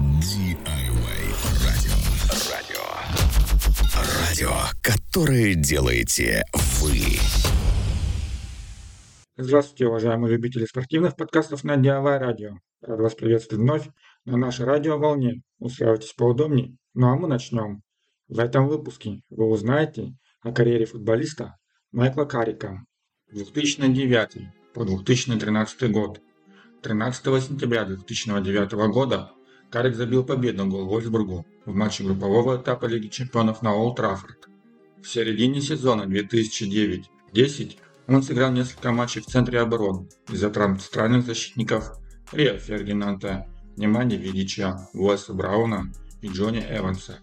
DIY радио. Радио. Радио, которое делаете вы. Здравствуйте, уважаемые любители спортивных подкастов на DIY радио. Рад вас приветствовать вновь на нашей радиоволне. Устраивайтесь поудобнее. Ну а мы начнем. В этом выпуске вы узнаете о карьере футболиста Майкла Карика 2009 по 2013 год. 13 сентября 2009 года Карик забил победный гол Вольсбургу в матче группового этапа Лиги чемпионов на Олд Траффорд. В середине сезона 2009-10 он сыграл несколько матчей в центре обороны из-за травм центральных защитников Рио Фердинанда, Немани Видича, Уэса Брауна и Джонни Эванса.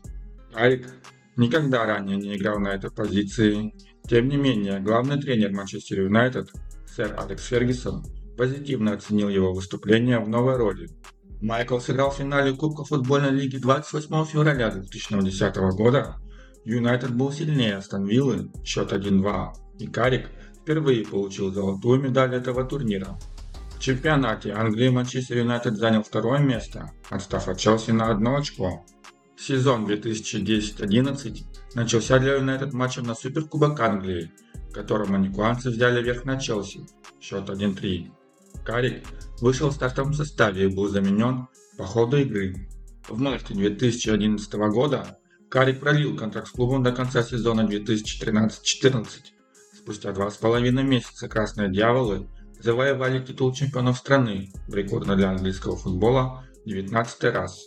Карик никогда ранее не играл на этой позиции. Тем не менее, главный тренер Манчестер Юнайтед, сэр Алекс Фергюсон, позитивно оценил его выступление в новой роли Майкл сыграл в финале Кубка футбольной лиги 28 февраля 2010 года. Юнайтед был сильнее Астон Виллы, счет 1-2, и Карик впервые получил золотую медаль этого турнира. В чемпионате Англии Манчестер Юнайтед занял второе место, отстав от Челси на одно очко. Сезон 2010-11 начался для Юнайтед матчем на Суперкубок Англии, в котором маникуанцы взяли верх на Челси, счет 1-3. Карик вышел в стартовом составе и был заменен по ходу игры. В марте 2011 года Карик пролил контракт с клубом до конца сезона 2013-14. Спустя два с половиной месяца «Красные дьяволы» завоевали титул чемпионов страны в рекордно для английского футбола 19 раз.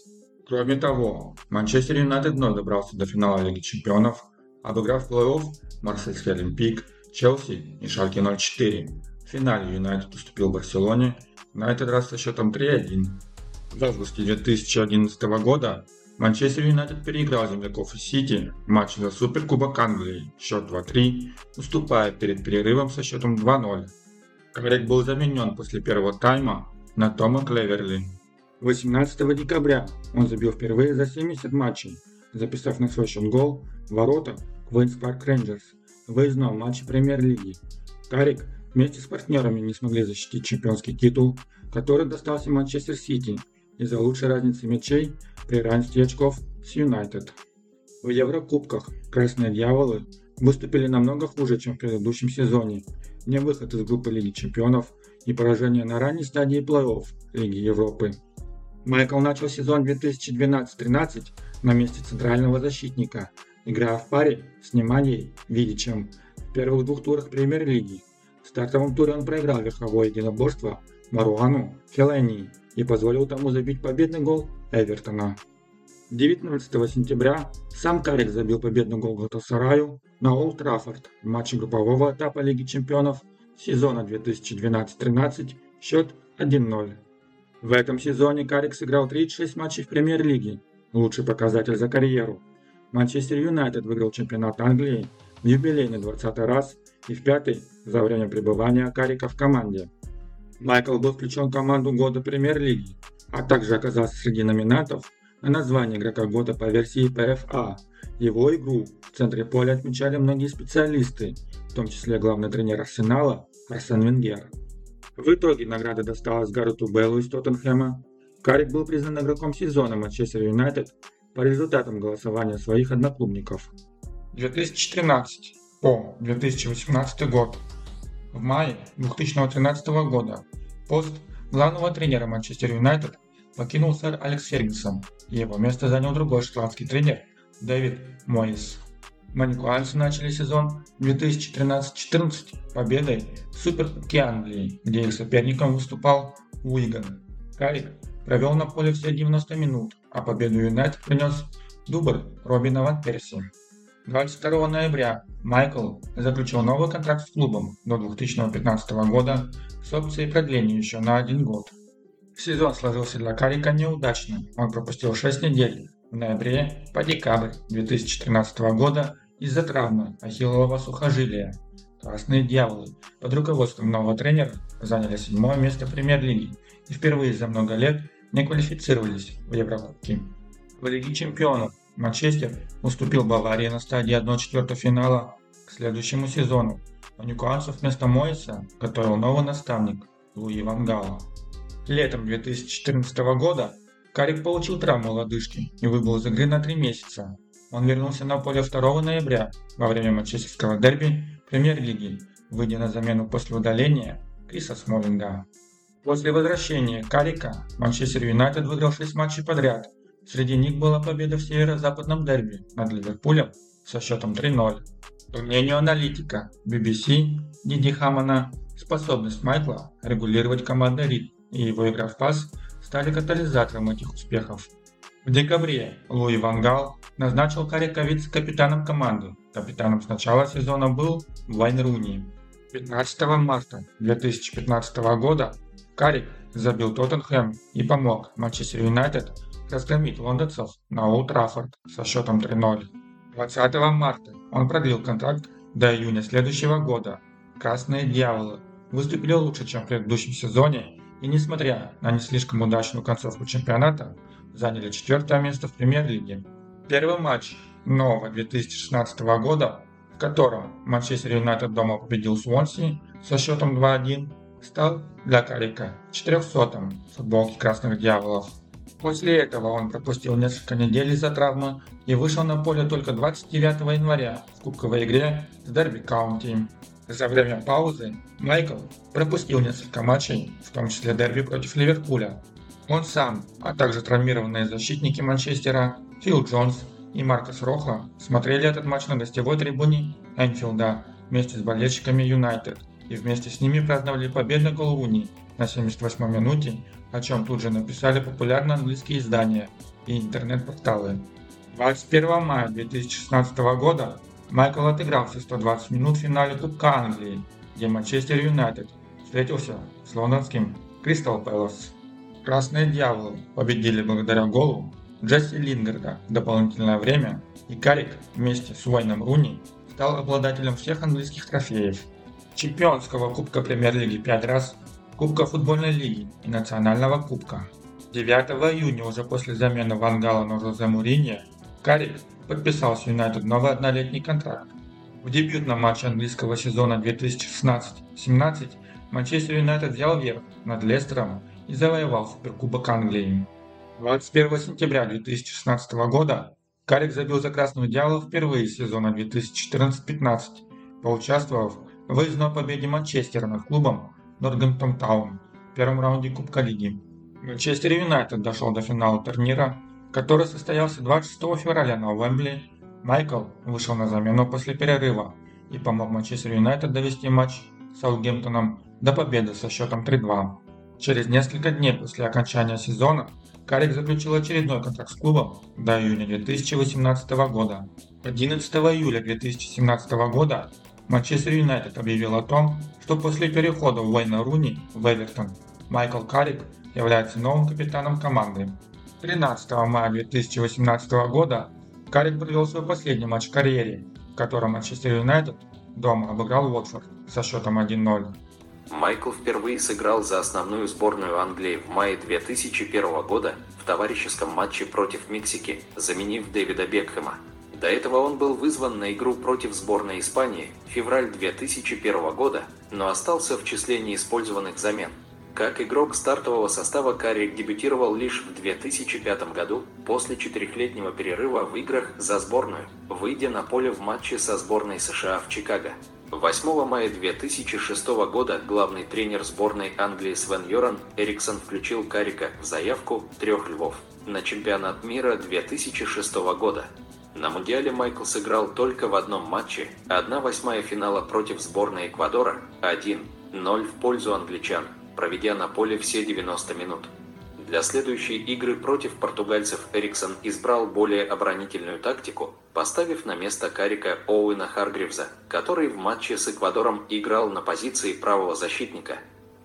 Кроме того, Манчестер Юнайтед вновь добрался до финала Лиги чемпионов, обыграв плей-офф Марсельский Олимпик, Челси и Шальке 04. В финале Юнайтед уступил Барселоне, на этот раз со счетом 3-1. В августе 2011 года Манчестер Юнайтед переиграл земляков из Сити в матче за Суперкубок Англии, счет 2-3, уступая перед перерывом со счетом 2-0. Карик был заменен после первого тайма на Тома Клеверли. 18 декабря он забил впервые за 70 матчей, записав на свой счет гол в ворота Квинс Парк Рейнджерс в выездном матче премьер-лиги. Каррик вместе с партнерами не смогли защитить чемпионский титул, который достался Манчестер Сити из-за лучшей разницы мячей при равенстве очков с Юнайтед. В Еврокубках Красные Дьяволы выступили намного хуже, чем в предыдущем сезоне. Не выход из группы Лиги Чемпионов и поражение на ранней стадии плей-офф Лиги Европы. Майкл начал сезон 2012-13 на месте центрального защитника, играя в паре с Неманьей Видичем в первых двух турах Премьер-лиги стартовом туре он проиграл верховое единоборство Маруану Хелени и позволил тому забить победный гол Эвертона. 19 сентября сам Карик забил победный гол Гатасараю на Олд Траффорд в матче группового этапа Лиги чемпионов сезона 2012-13 счет 1-0. В этом сезоне Карик сыграл 36 матчей в премьер-лиге, лучший показатель за карьеру. Манчестер Юнайтед выиграл чемпионат Англии юбилейный 20 раз и в пятый за время пребывания Карика в команде. Майкл был включен в команду года премьер-лиги, а также оказался среди номинантов на название игрока года по версии PFA. Его игру в центре поля отмечали многие специалисты, в том числе главный тренер Арсенала Арсен Венгер. В итоге награда досталась Гаррету Беллу из Тоттенхэма. Карик был признан игроком сезона Манчестер Юнайтед по результатам голосования своих одноклубников. 2013 по 2018 год. В мае 2013 года пост главного тренера Манчестер Юнайтед покинул сэр Алекс Фергюсон, и его место занял другой шотландский тренер Дэвид Мойс. Маникуанцы начали сезон 2013-14 победой в Суперкубке Англии, где их соперником выступал Уиган. Карик провел на поле все 90 минут, а победу Юнайтед принес дубль Робина Ван Перси. 22 ноября Майкл заключил новый контракт с клубом до 2015 года с опцией продления еще на один год. Сезон сложился для Карика неудачно. Он пропустил 6 недель в ноябре по декабрь 2013 года из-за травмы ахиллового сухожилия. Красные дьяволы под руководством нового тренера заняли седьмое место в премьер-лиге и впервые за много лет не квалифицировались в Еврокубки. В Лиге чемпионов Манчестер уступил Баварии на стадии 1-4 финала к следующему сезону. У Ньюкаслов вместо Моиса готовил новый наставник Луи Ван Гала. Летом 2014 года Карик получил травму лодыжки и выбыл из игры на три месяца. Он вернулся на поле 2 ноября во время манчестерского дерби премьер-лиги, выйдя на замену после удаления Криса Смолинга. После возвращения Карика Манчестер Юнайтед выиграл 6 матчей подряд. Среди них была победа в северо-западном дерби над Ливерпулем со счетом 3-0. По мнению аналитика BBC Диди Хамана, способность Майкла регулировать командный ритм и его игра в пас стали катализатором этих успехов. В декабре Луи Вангал назначил Карика вице-капитаном команды. Капитаном с начала сезона был Вайн Руни. 15 марта 2015 года Карик забил Тоттенхэм и помог Манчестер Юнайтед разгромить лондонцев на Олд Траффорд со счетом 3-0. 20 марта он продлил контракт до июня следующего года. Красные Дьяволы выступили лучше, чем в предыдущем сезоне и, несмотря на не слишком удачную концовку чемпионата, заняли четвертое место в премьер-лиге. Первый матч нового 2016 года, в котором Манчестер Юнайтед дома победил Суонси со счетом 2-1, стал для Карика 400-м футболки Красных Дьяволов. После этого он пропустил несколько недель из-за травмы и вышел на поле только 29 января в кубковой игре с Дерби Каунти. За время паузы Майкл пропустил несколько матчей, в том числе дерби против Ливерпуля. Он сам, а также травмированные защитники Манчестера Фил Джонс и Маркос Рохо смотрели этот матч на гостевой трибуне Энфилда вместе с болельщиками Юнайтед и вместе с ними праздновали победный гол Руни на 78-й минуте, о чем тут же написали популярные английские издания и интернет-порталы. 21 мая 2016 года Майкл отыгрался 120 минут в финале Кубка Англии, где Манчестер Юнайтед встретился с лондонским Кристал Пэлас. Красные Дьяволы победили благодаря голу Джесси Лингарда в дополнительное время, и Карик вместе с Уайном Руни стал обладателем всех английских трофеев – чемпионского Кубка Премьер-лиги 5 раз, Кубка футбольной лиги и Национального Кубка. 9 июня, уже после замены Вангала на Жозе Муринье, Карик подписал с Юнайтед новый однолетний контракт. В дебютном матче английского сезона 2016-17 Манчестер Юнайтед взял верх над Лестером и завоевал Суперкубок Англии. 21 сентября 2016 года Карик забил за Красную Дьявола впервые сезона 2014-15, поучаствовав выездной победе Манчестера над клубом Нортгемптон Таун в первом раунде Кубка Лиги. Манчестер Юнайтед дошел до финала турнира, который состоялся 26 февраля на Уэмбли. Майкл вышел на замену после перерыва и помог Манчестер Юнайтед довести матч с Саутгемптоном до победы со счетом 3-2. Через несколько дней после окончания сезона Карик заключил очередной контракт с клубом до июня 2018 года. 11 июля 2017 года Манчестер Юнайтед объявил о том, что после перехода Уэйна Руни в Эвертон Майкл Карик является новым капитаном команды. 13 мая 2018 года Карик провел свой последний матч в карьере, в котором Манчестер Юнайтед дома обыграл Уотфорд со счетом 1-0. Майкл впервые сыграл за основную сборную Англии в мае 2001 года в товарищеском матче против Мексики, заменив Дэвида Бекхэма. До этого он был вызван на игру против сборной Испании февраль 2001 года, но остался в числе неиспользованных замен. Как игрок стартового состава Карри дебютировал лишь в 2005 году после четырехлетнего перерыва в играх за сборную, выйдя на поле в матче со сборной США в Чикаго. 8 мая 2006 года главный тренер сборной Англии Свен Йоран Эриксон включил Карика в заявку «Трех львов» на чемпионат мира 2006 года. На Мундиале Майкл сыграл только в одном матче, 1-8 финала против сборной Эквадора, 1-0 в пользу англичан, проведя на поле все 90 минут. Для следующей игры против португальцев Эриксон избрал более оборонительную тактику, поставив на место Карика Оуэна Харгривза, который в матче с Эквадором играл на позиции правого защитника.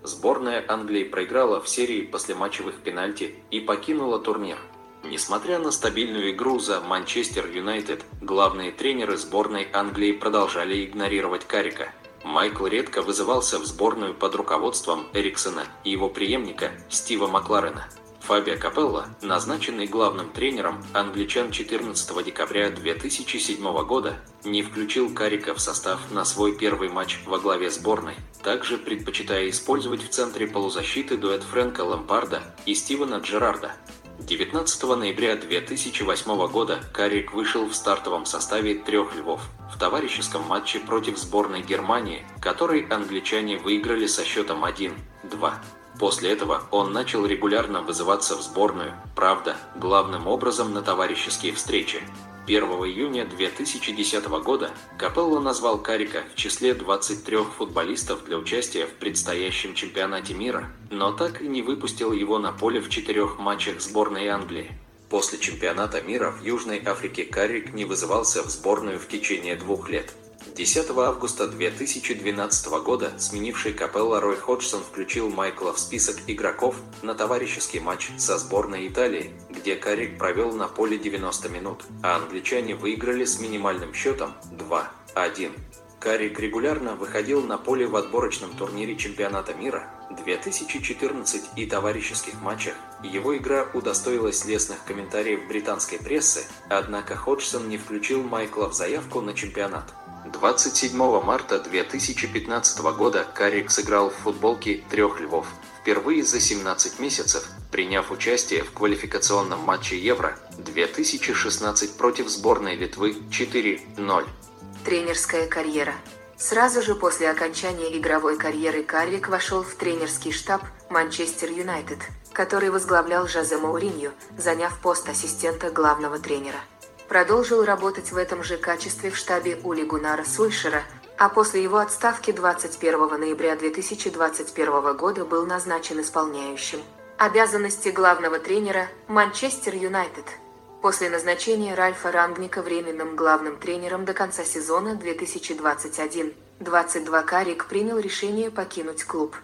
Сборная Англии проиграла в серии послематчевых пенальти и покинула турнир. Несмотря на стабильную игру за Манчестер Юнайтед, главные тренеры сборной Англии продолжали игнорировать Карика. Майкл редко вызывался в сборную под руководством Эриксона и его преемника Стива Макларена. Фабио Капелло, назначенный главным тренером англичан 14 декабря 2007 года, не включил Карика в состав на свой первый матч во главе сборной, также предпочитая использовать в центре полузащиты дуэт Фрэнка Лампарда и Стивена Джерарда. 19 ноября 2008 года Карик вышел в стартовом составе трех львов в товарищеском матче против сборной Германии, который англичане выиграли со счетом 1-2. После этого он начал регулярно вызываться в сборную, правда, главным образом на товарищеские встречи. 1 июня 2010 года Капелло назвал Карика в числе 23 футболистов для участия в предстоящем чемпионате мира, но так и не выпустил его на поле в четырех матчах сборной Англии. После чемпионата мира в Южной Африке Карик не вызывался в сборную в течение двух лет. 10 августа 2012 года сменивший Капелла Рой Ходжсон включил Майкла в список игроков на товарищеский матч со сборной Италии, где Карик провел на поле 90 минут, а англичане выиграли с минимальным счетом 2-1. Карик регулярно выходил на поле в отборочном турнире чемпионата мира 2014 и товарищеских матчах. Его игра удостоилась лестных комментариев британской прессы, однако Ходжсон не включил Майкла в заявку на чемпионат. 27 марта 2015 года Карик сыграл в футболке трех львов, впервые за 17 месяцев, приняв участие в квалификационном матче Евро 2016 против сборной Литвы 4-0. Тренерская карьера. Сразу же после окончания игровой карьеры Карвик вошел в тренерский штаб Манчестер Юнайтед, который возглавлял Жозе Мауриньо, заняв пост ассистента главного тренера продолжил работать в этом же качестве в штабе Ули Гунара Сульшера, а после его отставки 21 ноября 2021 года был назначен исполняющим обязанности главного тренера Манчестер Юнайтед. После назначения Ральфа Рангника временным главным тренером до конца сезона 2021-22 Карик принял решение покинуть клуб.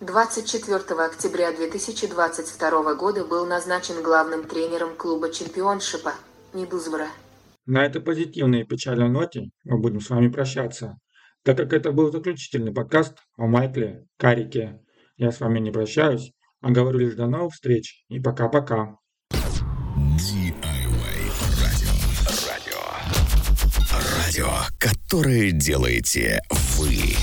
24 октября 2022 года был назначен главным тренером клуба чемпионшипа – Мидузбора. На этой позитивной и печальной ноте мы будем с вами прощаться, так как это был заключительный подкаст о Майкле Карике. Я с вами не прощаюсь, а говорю лишь до новых встреч и пока-пока. Радио. Радио. Радио, которое делаете вы.